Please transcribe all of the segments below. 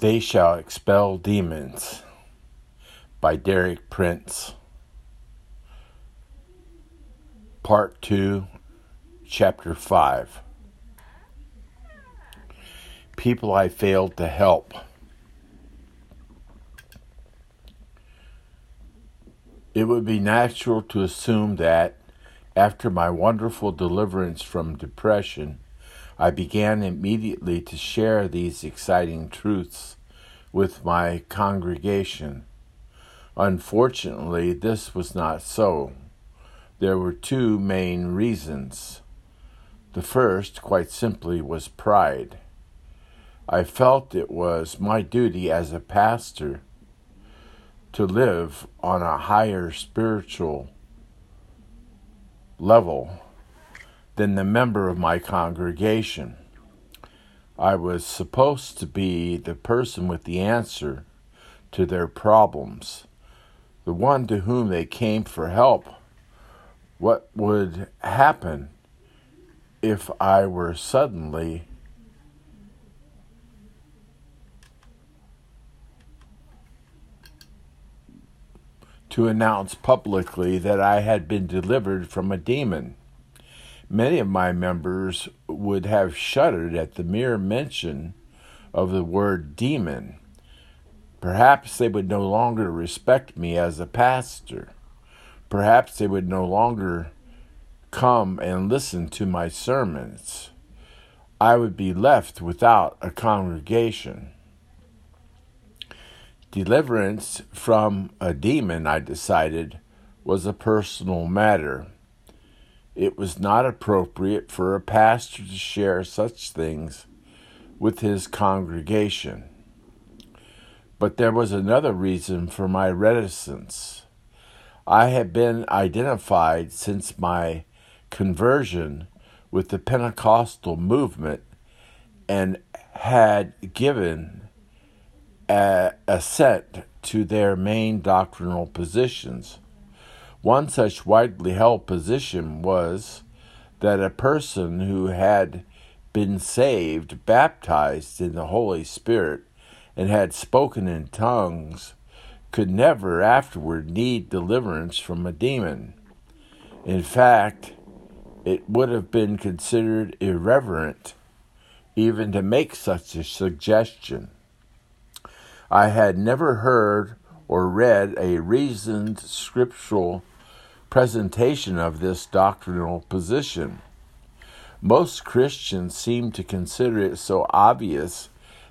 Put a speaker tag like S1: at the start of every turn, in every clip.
S1: They Shall Expel Demons by Derek Prince. Part 2, Chapter 5. People I Failed to Help. It would be natural to assume that, after my wonderful deliverance from depression, I began immediately to share these exciting truths with my congregation. Unfortunately, this was not so. There were two main reasons. The first, quite simply, was pride. I felt it was my duty as a pastor to live on a higher spiritual level than the member of my congregation. I was supposed to be the person with the answer to their problems, the one to whom they came for help. What would happen if I were suddenly to announce publicly that I had been delivered from a demon? Many of my members would have shuddered at the mere mention of the word demon. Perhaps they would no longer respect me as a pastor. Perhaps they would no longer come and listen to my sermons. I would be left without a congregation. Deliverance from a demon, I decided, was a personal matter it was not appropriate for a pastor to share such things with his congregation. But there was another reason for my reticence. I had been identified since my conversion with the Pentecostal movement and had given assent to their main doctrinal positions. One such widely held position was that a person who had been saved, baptized in the Holy Spirit, and had spoken in tongues could never afterward need deliverance from a demon. In fact, it would have been considered irreverent even to make such a suggestion. I had never heard or read a reasoned scriptural presentation of this doctrinal position. Most Christians seem to consider it so obvious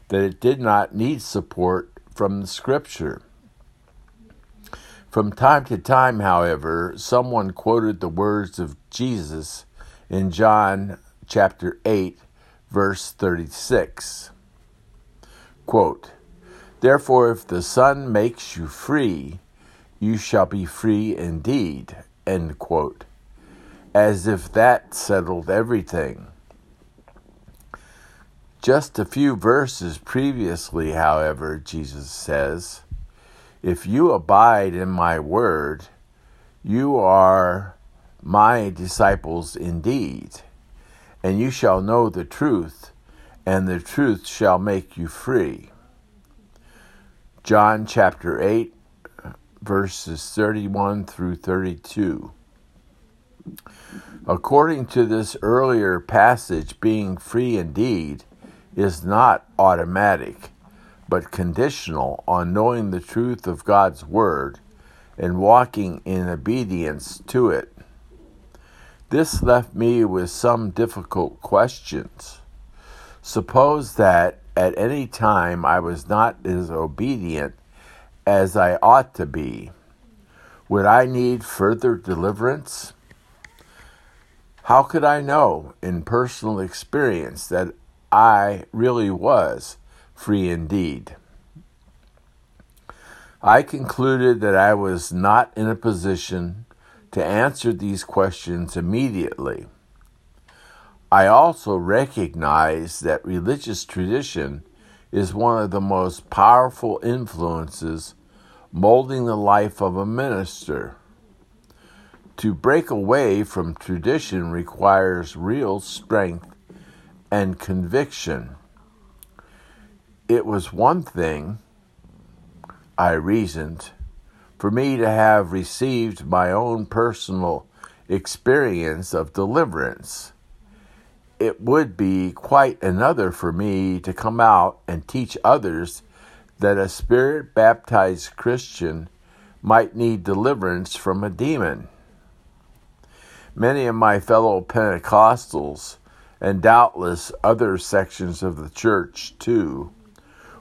S1: that it did not need support from the Scripture. From time to time, however, someone quoted the words of Jesus in John chapter 8, verse 36. Quote, Therefore, if the Son makes you free, you shall be free indeed. End quote. As if that settled everything. Just a few verses previously, however, Jesus says, If you abide in my word, you are my disciples indeed, and you shall know the truth, and the truth shall make you free. John chapter 8, verses 31 through 32. According to this earlier passage, being free indeed is not automatic, but conditional on knowing the truth of God's Word and walking in obedience to it. This left me with some difficult questions. Suppose that at any time I was not as obedient as I ought to be, would I need further deliverance? How could I know in personal experience that I really was free indeed? I concluded that I was not in a position to answer these questions immediately. I also recognize that religious tradition is one of the most powerful influences molding the life of a minister. To break away from tradition requires real strength and conviction. it was one thing, I reasoned, for me to have received my own personal experience of deliverance. It would be quite another for me to come out and teach others that a spirit baptized Christian might need deliverance from a demon. Many of my fellow Pentecostals, and doubtless other sections of the church too,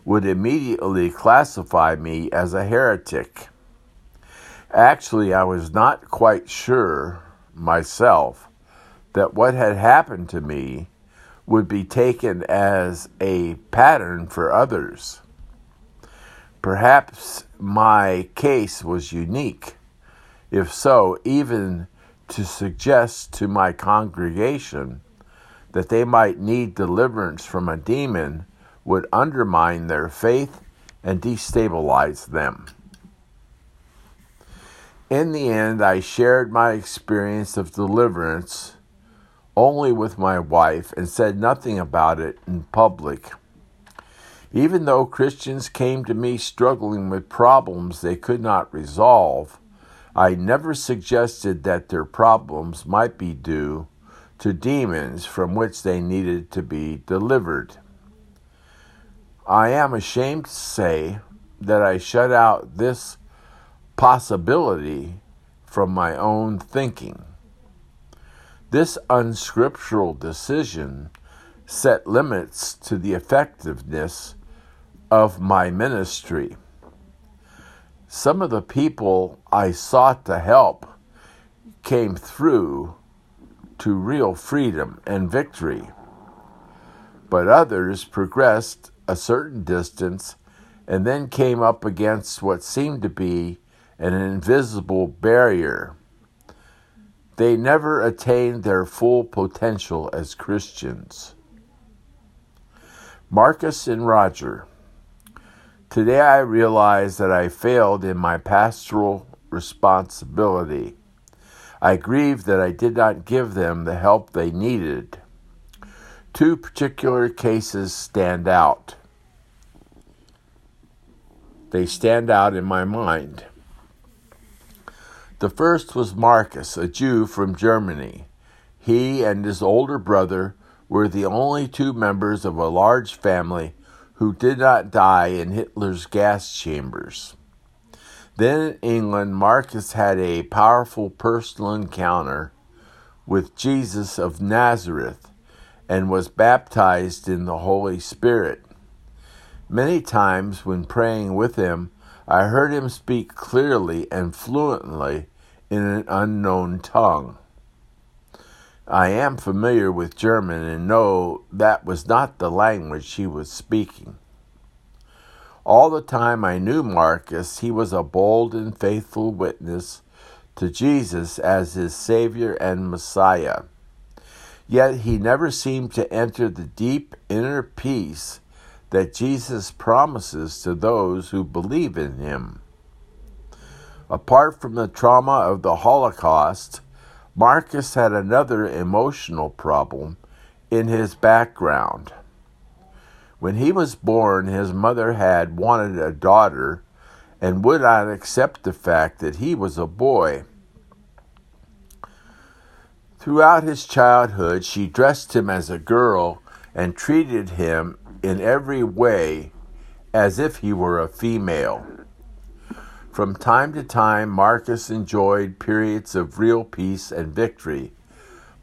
S1: would immediately classify me as a heretic. Actually, I was not quite sure myself that what had happened to me would be taken as a pattern for others. Perhaps my case was unique. If so, even to suggest to my congregation that they might need deliverance from a demon would undermine their faith and destabilize them. In the end, I shared my experience of deliverance only with my wife and said nothing about it in public. Even though Christians came to me struggling with problems they could not resolve, I never suggested that their problems might be due to demons from which they needed to be delivered. I am ashamed to say that I shut out this possibility from my own thinking. This unscriptural decision set limits to the effectiveness of my ministry. Some of the people I sought to help came through to real freedom and victory, but others progressed a certain distance and then came up against what seemed to be an invisible barrier. They never attained their full potential as Christians. Marcus and Roger. Today I realize that I failed in my pastoral responsibility. I grieve that I did not give them the help they needed. Two particular cases stand out. They stand out in my mind. The first was Marcus, a Jew from Germany. He and his older brother were the only two members of a large family who did not die in Hitler's gas chambers. Then in England, Marcus had a powerful personal encounter with Jesus of Nazareth and was baptized in the Holy Spirit. Many times when praying with him, I heard him speak clearly and fluently in an unknown tongue. I am familiar with German and know that was not the language he was speaking. All the time I knew Marcus, he was a bold and faithful witness to Jesus as his Savior and Messiah. Yet he never seemed to enter the deep inner peace that Jesus promises to those who believe in him. Apart from the trauma of the Holocaust, Marcus had another emotional problem in his background. When he was born, his mother had wanted a daughter and would not accept the fact that he was a boy. Throughout his childhood, she dressed him as a girl and treated him in every way as if he were a female. From time to time, Marcus enjoyed periods of real peace and victory,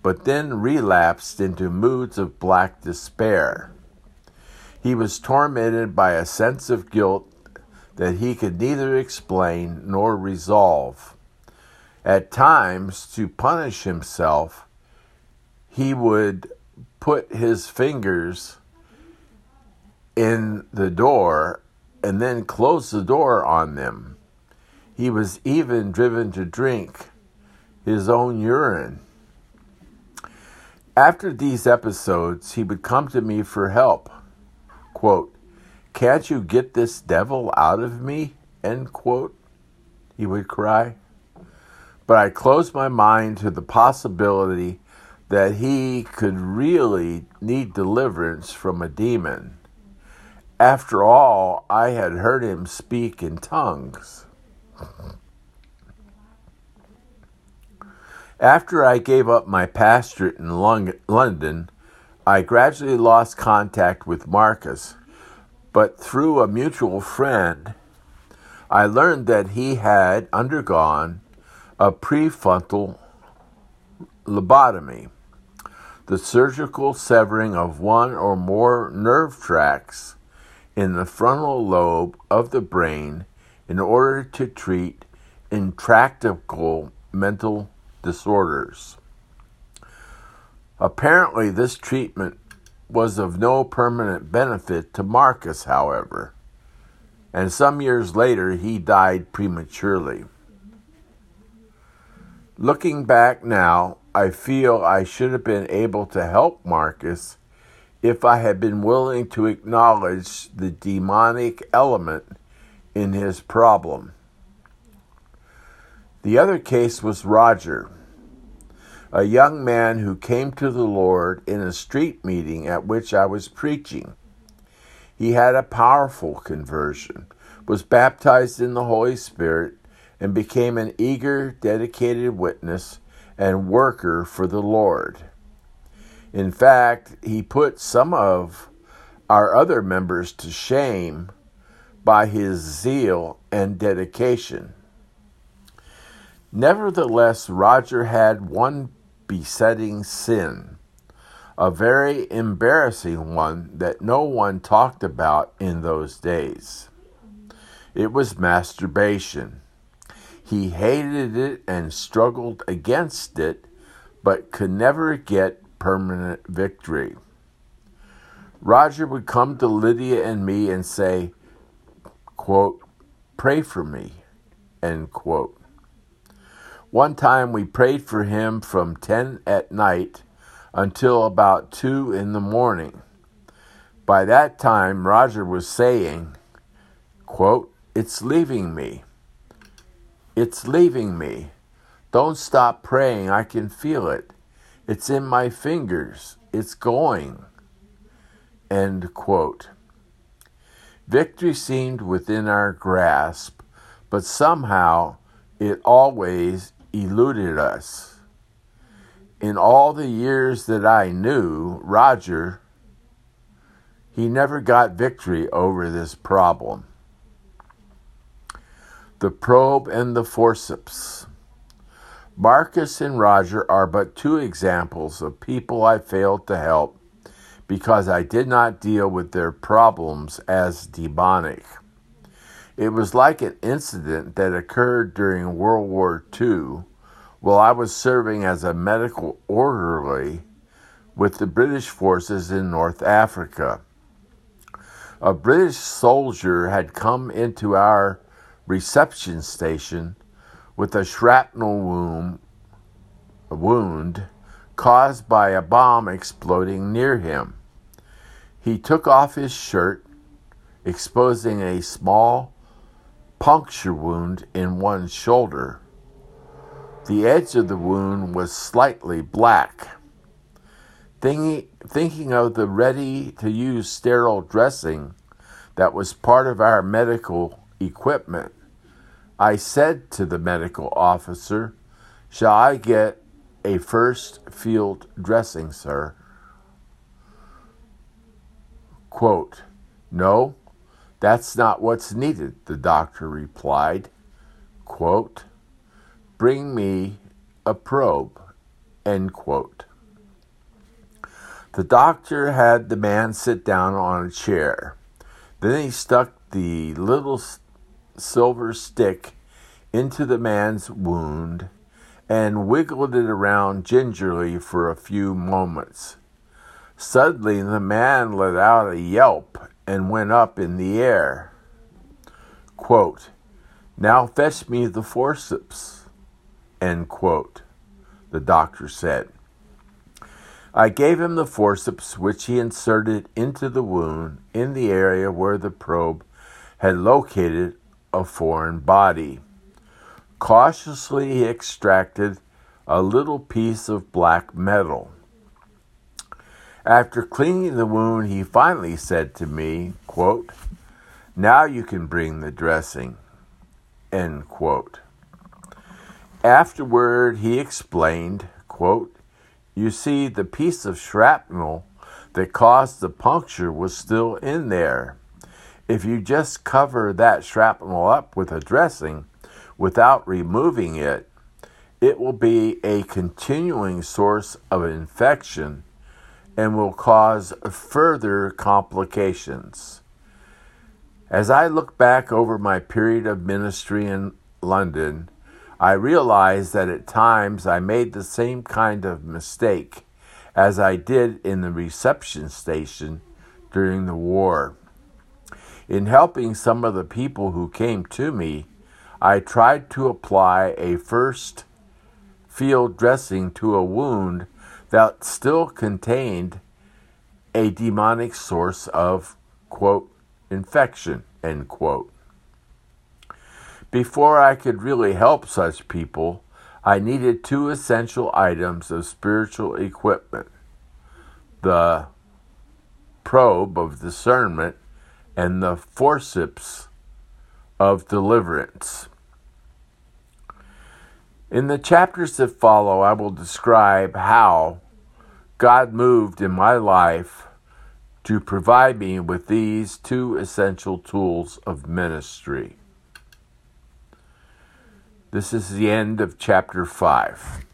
S1: but then relapsed into moods of black despair. He was tormented by a sense of guilt that he could neither explain nor resolve. At times, to punish himself, he would put his fingers in the door and then close the door on them. He was even driven to drink his own urine. After these episodes, he would come to me for help. Quote, Can't you get this devil out of me? End quote. He would cry. But I closed my mind to the possibility that he could really need deliverance from a demon After all, I had heard him speak in tongues. After I gave up my pastorate in London, I gradually lost contact with Marcus, but through a mutual friend, I learned that he had undergone a prefrontal lobotomy, the surgical severing of one or more nerve tracts in the frontal lobe of the brain in order to treat intractable mental disorders. Apparently, this treatment was of no permanent benefit to Marcus, however, and some years later he died prematurely. Looking back now, I feel I should have been able to help Marcus if I had been willing to acknowledge the demonic element in his problem. The other case was Roger, a young man who came to the Lord in a street meeting at which I was preaching. He had a powerful conversion, was baptized in the Holy Spirit, and became an eager, dedicated witness and worker for the Lord. In fact, he put some of our other members to shame by his zeal and dedication. Nevertheless, Roger had one besetting sin, a very embarrassing one that no one talked about in those days. It was masturbation. He hated it and struggled against it, but could never get permanent victory. Roger would come to Lydia and me and say, quote, pray for me, end quote. One time we prayed for him from 10 at night until about 2 in the morning. By that time, Roger was saying, quote, It's leaving me. It's leaving me. Don't stop praying. I can feel it. It's in my fingers. It's going. End quote. Victory seemed within our grasp, but somehow it always eluded us. In all the years that I knew Roger, he never got victory over this problem the probe and the forceps. Marcus and Roger are but two examples of people I failed to help because I did not deal with their problems as demonic. It was like an incident that occurred during World War II while I was serving as a medical orderly with the British forces in North Africa. A British soldier had come into our reception station with a shrapnel wound, a wound caused by a bomb exploding near him. He took off his shirt, exposing a small puncture wound in one shoulder. The edge of the wound was slightly black. Thinking, of the ready to use sterile dressing that was part of our medical equipment. I said to the medical officer, Shall I get a first field dressing, sir? Quote, No, that's not what's needed, the doctor replied. Quote, Bring me a probe. End quote. The doctor had the man sit down on a chair. Then he stuck the little silver stick into the man's wound and wiggled it around gingerly for a few moments. Suddenly, the man let out a yelp and went up in the air. Quote, now fetch me the forceps, end quote, the doctor said. I gave him the forceps, which he inserted into the wound in the area where the probe had located a foreign body. Cautiously, he extracted a little piece of black metal. After cleaning the wound, he finally said to me, quote, Now you can bring the dressing. End quote. Afterward, he explained, quote, You see, the piece of shrapnel that caused the puncture was still in there. If you just cover that shrapnel up with a dressing without removing it, it will be a continuing source of infection and will cause further complications. As I look back over my period of ministry in London, I realize that at times I made the same kind of mistake as I did in the reception station during the war. In helping some of the people who came to me, I tried to apply a first field dressing to a wound that still contained a demonic source of, quote, infection, end quote. Before I could really help such people, I needed two essential items of spiritual equipment the probe of discernment and the forceps of deliverance. In the chapters that follow, I will describe how God moved in my life to provide me with these two essential tools of ministry. This is the end of chapter 5.